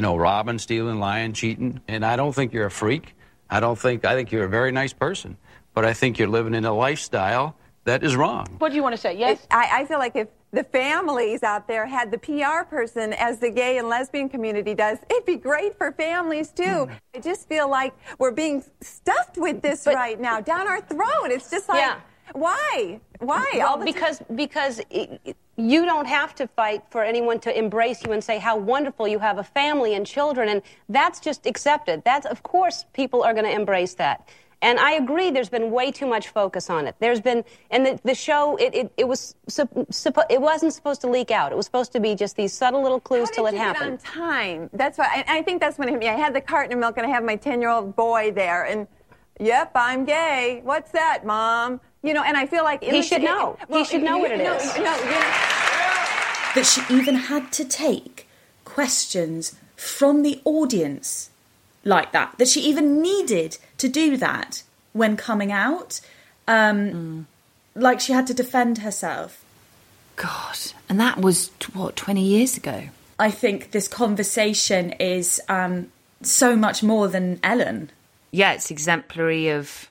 you know, robbing, stealing, lying, cheating. And I don't think you're a freak. I don't think, I think you're a very nice person. But I think you're living in a lifestyle that is wrong. What do you want to say? Yes? I, I feel like if the families out there had the PR person as the gay and lesbian community does, it'd be great for families too. Hmm. I just feel like we're being stuffed with this right now down our throat. It's just like, Yeah. Why? Why? Well, All the time- because because it, you don't have to fight for anyone to embrace you and say how wonderful you have a family and children, and that's just accepted. That's of course people are going to embrace that. And I agree. There's been way too much focus on it. There's been, and the, the show, it, it, it was, sup- suppo- it wasn't supposed to leak out. It was supposed to be just these subtle little clues till it Did you get happened. on time. That's why I, I think that's when it hit me. I had the carton of milk and I have my ten-year-old boy there, and yep, I'm gay. What's that, mom? You know, and I feel like He should know. He should know what it no, is. No, you know, that she even had to take questions from the audience like that. That she even needed to do that when coming out. Um, Like she had to defend herself. God. And that was, what, 20 years ago? I think this conversation is um, so much more than Ellen. Yeah, it's exemplary of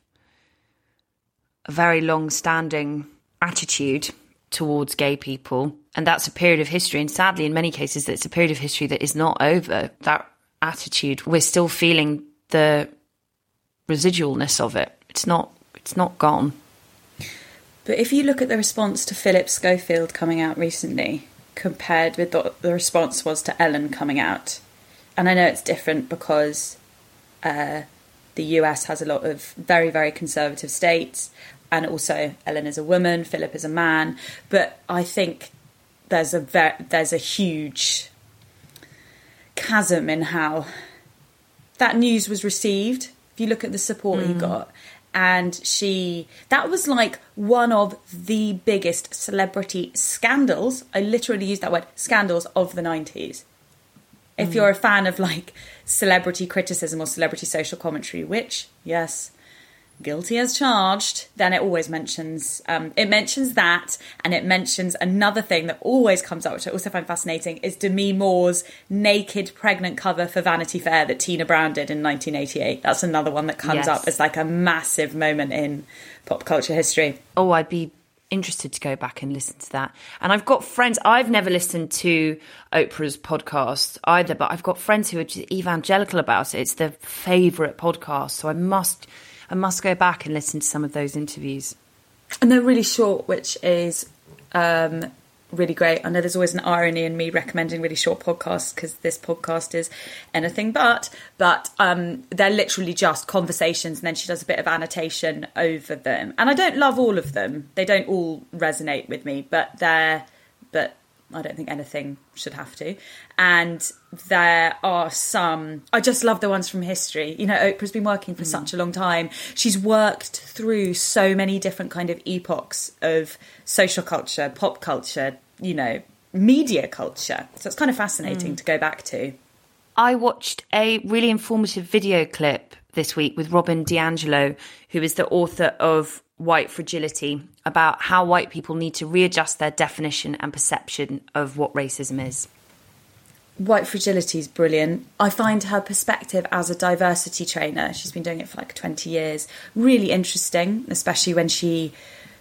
very long standing attitude towards gay people. And that's a period of history. And sadly, in many cases, it's a period of history that is not over. That attitude, we're still feeling the residualness of it. It's not, it's not gone. But if you look at the response to Philip Schofield coming out recently, compared with what the response was to Ellen coming out, and I know it's different because uh, the US has a lot of very, very conservative states, and also Ellen is a woman, Philip is a man. But I think there's a ver- there's a huge chasm in how that news was received. If you look at the support he Mm. got, and she that was like one of the biggest celebrity scandals. I literally use that word scandals of the nineties. If Mm. you're a fan of like celebrity criticism or celebrity social commentary, which yes, guilty as charged, then it always mentions um, it mentions that, and it mentions another thing that always comes up, which I also find fascinating, is Demi Moore's naked pregnant cover for Vanity Fair that Tina Brown did in 1988. That's another one that comes Yes. up as like a massive moment in pop culture history. Oh, I'd be interested to go back and listen to that. And I've got friends, I've never listened to Oprah's podcast either, but I've got friends who are just evangelical about it. It's their favourite podcast. So I must, I must go back and listen to some of those interviews. And they're really short, which is um, really great. I know there's always an irony in me recommending really short podcasts because this podcast is anything but. But um, they're literally just conversations, and then she does a bit of annotation over them. And I don't love all of them; they don't all resonate with me, but they're but. I don't think anything should have to. And there are some, I just love the ones from history. You know, Oprah's been working for such a long time. She's worked through so many different kind of epochs of social culture, pop culture, you know, media culture. So it's kind of fascinating Mm. to go back to. I watched a really informative video clip this week with Robin DiAngelo, who is the author of White Fragility, about how white people need to readjust their definition and perception of what racism is. White Fragility is brilliant. I find her perspective as a diversity trainer, she's been doing it for like 20 years, really interesting, especially when she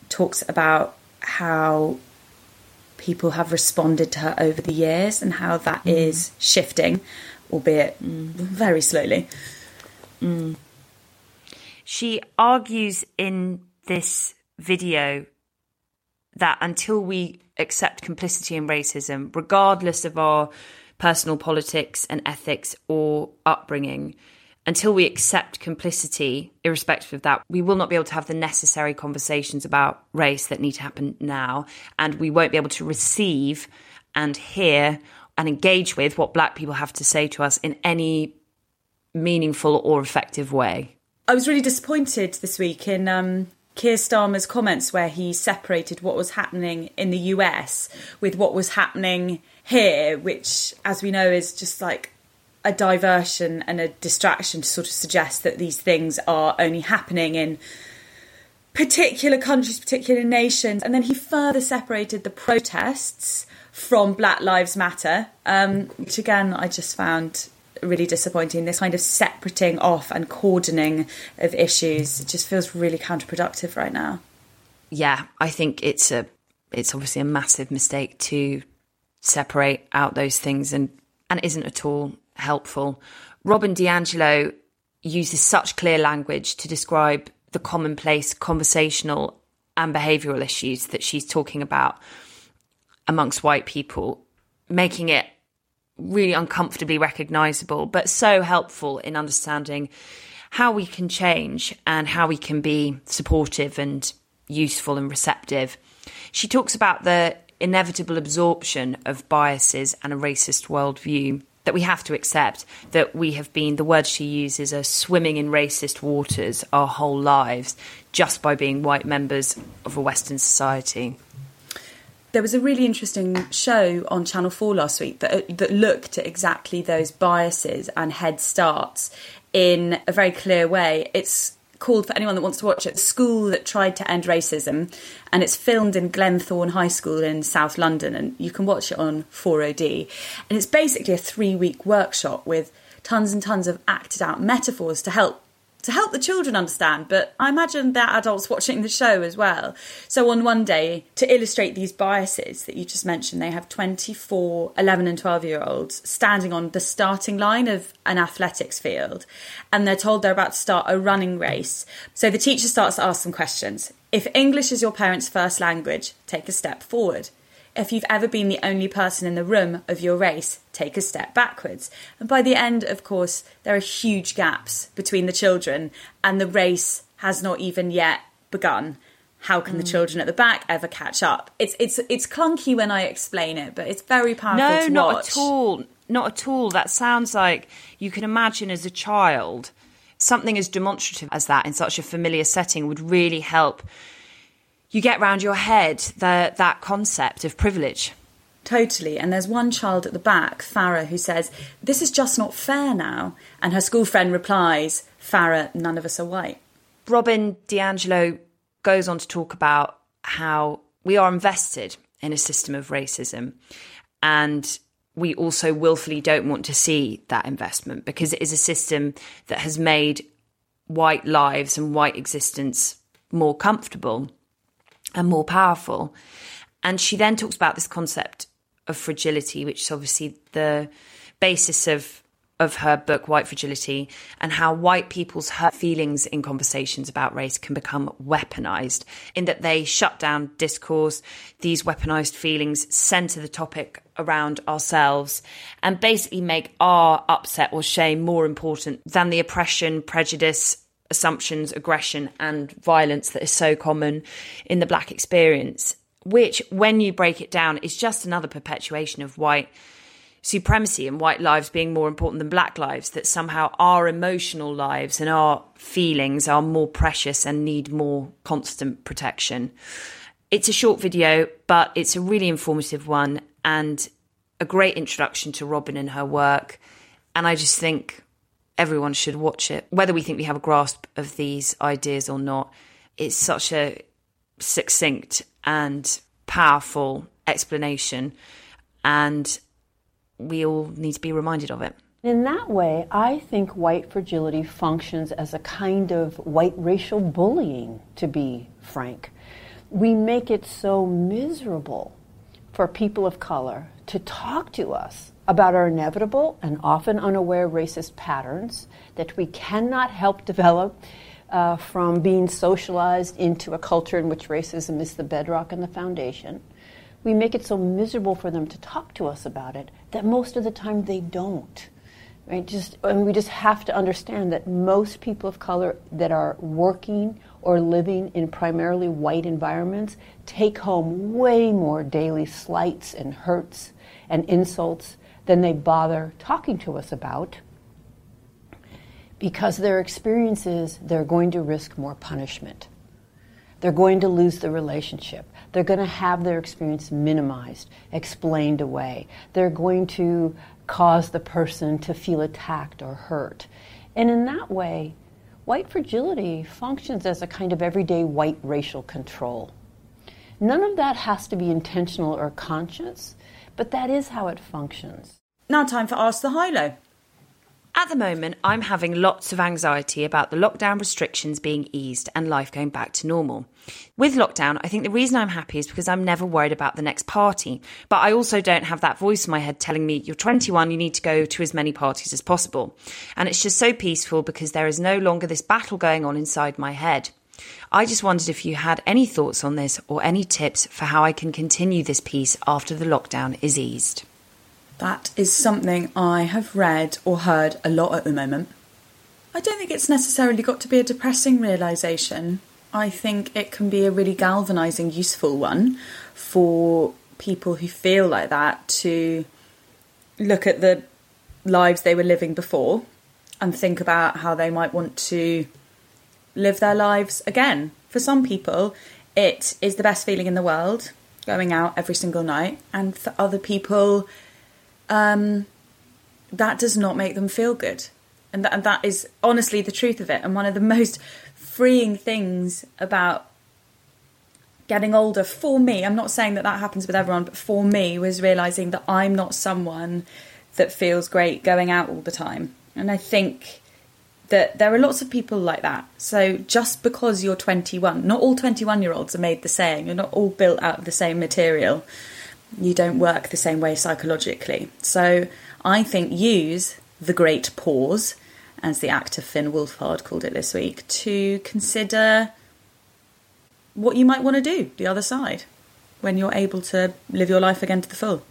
talks about how people have responded to her over the years and how that mm. is shifting, albeit mm. very slowly. Mm. She argues in this video that until we accept complicity in racism, regardless of our personal politics and ethics or upbringing, until we accept complicity, irrespective of that, we will not be able to have the necessary conversations about race that need to happen now. And we won't be able to receive and hear and engage with what black people have to say to us in any meaningful or effective way. I was really disappointed this week in um, Keir Starmer's comments where he separated what was happening in the US with what was happening here, which, as we know, is just like a diversion and a distraction to sort of suggest that these things are only happening in particular countries, particular nations. And then he further separated the protests from Black Lives Matter, um, which again I just found really disappointing. This kind of separating off and cordoning of issues just feels really counterproductive right now. yeah, I think it's a it's obviously a massive mistake to separate out those things and and isn't at all helpful. Robin DiAngelo uses such clear language to describe the commonplace conversational and behavioural issues that she's talking about amongst white people, making it really uncomfortably recognizable, but so helpful in understanding how we can change and how we can be supportive and useful and receptive. She talks about the inevitable absorption of biases and a racist worldview that we have to accept that we have been, the word she uses, are swimming in racist waters our whole lives just by being white members of a Western society. There was a really interesting show on Channel 4 last week that, uh, that looked at exactly those biases and head starts in a very clear way. It's called for anyone that wants to watch it school that tried to end racism and it's filmed in glenthorne high school in south london and you can watch it on 4od and it's basically a three week workshop with tons and tons of acted out metaphors to help to help the children understand, but I imagine they're adults watching the show as well. So, on one day, to illustrate these biases that you just mentioned, they have 24, 11, and 12 year olds standing on the starting line of an athletics field, and they're told they're about to start a running race. So, the teacher starts to ask some questions. If English is your parents' first language, take a step forward if you've ever been the only person in the room of your race, take a step backwards. And by the end, of course, there are huge gaps between the children, and the race has not even yet begun. How can mm. the children at the back ever catch up? It's it's it's clunky when I explain it, but it's very powerful. No, to not watch. at all. Not at all. That sounds like you can imagine as a child something as demonstrative as that in such a familiar setting would really help you get round your head the, that concept of privilege. Totally. And there's one child at the back, Farah, who says, This is just not fair now. And her school friend replies, Farah, none of us are white. Robin DiAngelo goes on to talk about how we are invested in a system of racism. And we also willfully don't want to see that investment because it is a system that has made white lives and white existence more comfortable and more powerful. And she then talks about this concept of fragility, which is obviously the basis of of her book White Fragility and how white people's hurt feelings in conversations about race can become weaponized in that they shut down discourse these weaponized feelings center the topic around ourselves and basically make our upset or shame more important than the oppression prejudice assumptions, aggression, and violence that is so common in the black experience, which, when you break it down, is just another perpetuation of white supremacy and white lives being more important than black lives, that somehow our emotional lives and our feelings are more precious and need more constant protection. It's a short video, but it's a really informative one and a great introduction to Robin and her work. And I just think everyone should watch it, whether we think we have a grasp of these ideas or not. It's such a succinct and powerful explanation, and we all need to be reminded of it. In that way, I think white fragility functions as a kind of white racial bullying, to be frank. We make it so miserable for people of color to talk to us about our inevitable and often unaware racist patterns that we cannot help develop uh, from being socialized into a culture in which racism is the bedrock and the foundation. We make it so miserable for them to talk to us about it that most of the time they don't. Right? Just and we just have to understand that most people of color that are working or living in primarily white environments take home way more daily slights and hurts and insults than they bother talking to us about because their experience is they're going to risk more punishment. They're going to lose the relationship. They're going to have their experience minimized, explained away. They're going to cause the person to feel attacked or hurt. And in that way, white fragility functions as a kind of everyday white racial control. None of that has to be intentional or conscious, but that is how it functions. Now, time for Ask the High Low. At the moment, I'm having lots of anxiety about the lockdown restrictions being eased and life going back to normal. With lockdown, I think the reason I'm happy is because I'm never worried about the next party. But I also don't have that voice in my head telling me, you're 21, you need to go to as many parties as possible. And it's just so peaceful because there is no longer this battle going on inside my head. I just wondered if you had any thoughts on this or any tips for how I can continue this peace after the lockdown is eased. That is something I have read or heard a lot at the moment. I don't think it's necessarily got to be a depressing realization. I think it can be a really galvanizing, useful one for people who feel like that to look at the lives they were living before and think about how they might want to live their lives again. For some people, it is the best feeling in the world going out every single night, and for other people, um, that does not make them feel good. And that, and that is honestly the truth of it. And one of the most freeing things about getting older for me, I'm not saying that that happens with everyone, but for me, was realizing that I'm not someone that feels great going out all the time. And I think that there are lots of people like that. So just because you're 21, not all 21 year olds are made the same, you're not all built out of the same material, you don't work the same way psychologically. So I think use the great pause, as the actor Finn Wolfhard called it this week, to consider what you might want to do the other side when you're able to live your life again to the full.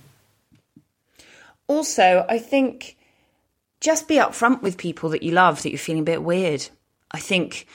Also, I think just be upfront with people that you love that you're feeling a bit weird. I think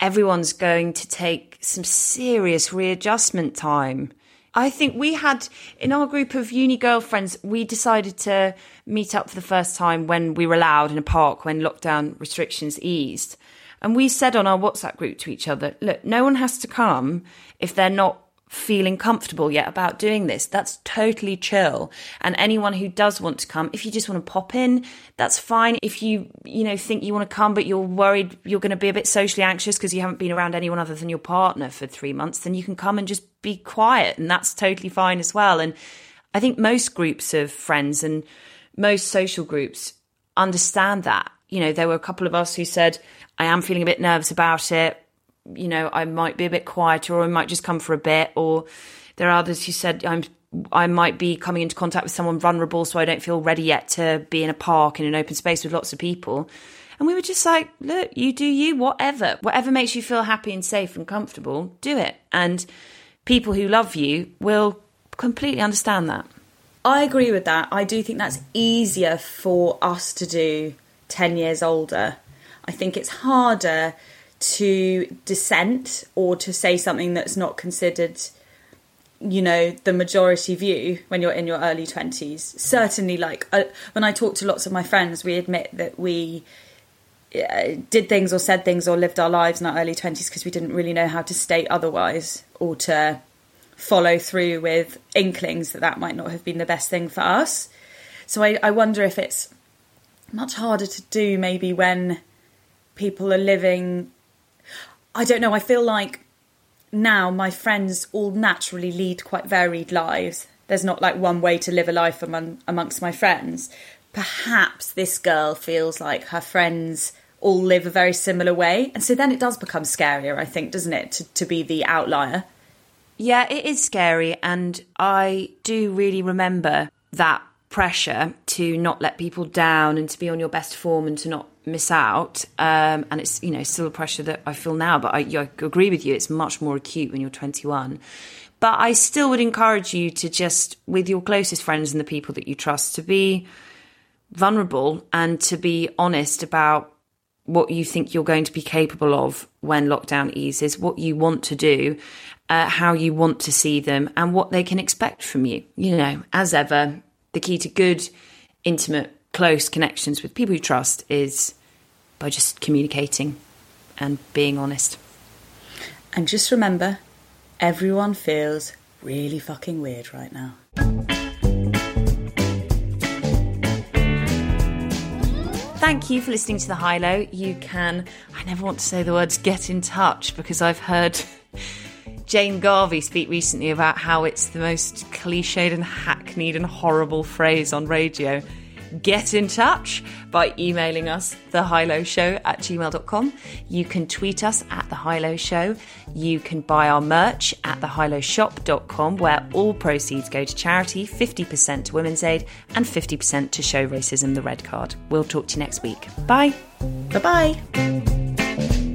everyone's going to take some serious readjustment time. I think we had in our group of uni girlfriends, we decided to meet up for the first time when we were allowed in a park when lockdown restrictions eased. And we said on our WhatsApp group to each other, look, no one has to come if they're not feeling comfortable yet about doing this. That's totally chill. And anyone who does want to come, if you just want to pop in, that's fine. If you, you know, think you want to come, but you're worried you're going to be a bit socially anxious because you haven't been around anyone other than your partner for three months, then you can come and just be quiet. And that's totally fine as well. And I think most groups of friends and most social groups understand that. You know, there were a couple of us who said, I am feeling a bit nervous about it you know, I might be a bit quieter or I might just come for a bit. Or there are others who said, I'm, I might be coming into contact with someone vulnerable, so I don't feel ready yet to be in a park in an open space with lots of people. And we were just like, look, you do you, whatever. Whatever makes you feel happy and safe and comfortable, do it. And people who love you will completely understand that. I agree with that. I do think that's easier for us to do 10 years older. I think it's harder to dissent or to say something that's not considered you know the majority view when you're in your early 20s certainly like uh, when i talk to lots of my friends we admit that we uh, did things or said things or lived our lives in our early 20s because we didn't really know how to state otherwise or to follow through with inklings that that might not have been the best thing for us. So i, I wonder if it's much harder to do maybe when people are living I don't know. I feel like now my friends all naturally lead quite varied lives. There's not like one way to live a life among, amongst my friends. Perhaps this girl feels like her friends all live a very similar way. And so then it does become scarier, I think, doesn't it, to, to be the outlier? Yeah, it is scary. And I do really remember that pressure to not let people down and to be on your best form and to not miss out. Um, and it's you know still a pressure that I feel now, but I, I agree with you. It's much more acute when you're 21. But I still would encourage you to just, with your closest friends and the people that you trust, to be vulnerable and to be honest about what you think you're going to be capable of when lockdown eases, what you want to do, uh, how you want to see them, and what they can expect from you. You know, as ever, the key to good, intimate close connections with people you trust is by just communicating and being honest. And just remember, everyone feels really fucking weird right now. Thank you for listening to the High Low. You can, I never want to say the words get in touch because I've heard Jane Garvey speak recently about how it's the most cliched and hackneyed and horrible phrase on radio get in touch by emailing us, thehighlow at gmail.com. You can tweet us at the High Low Show. You can buy our merch at thehighlowshop.com, where all proceeds go to charity 50% to Women's Aid and 50% to Show Racism the Red Card. We'll talk to you next week. Bye. Bye bye.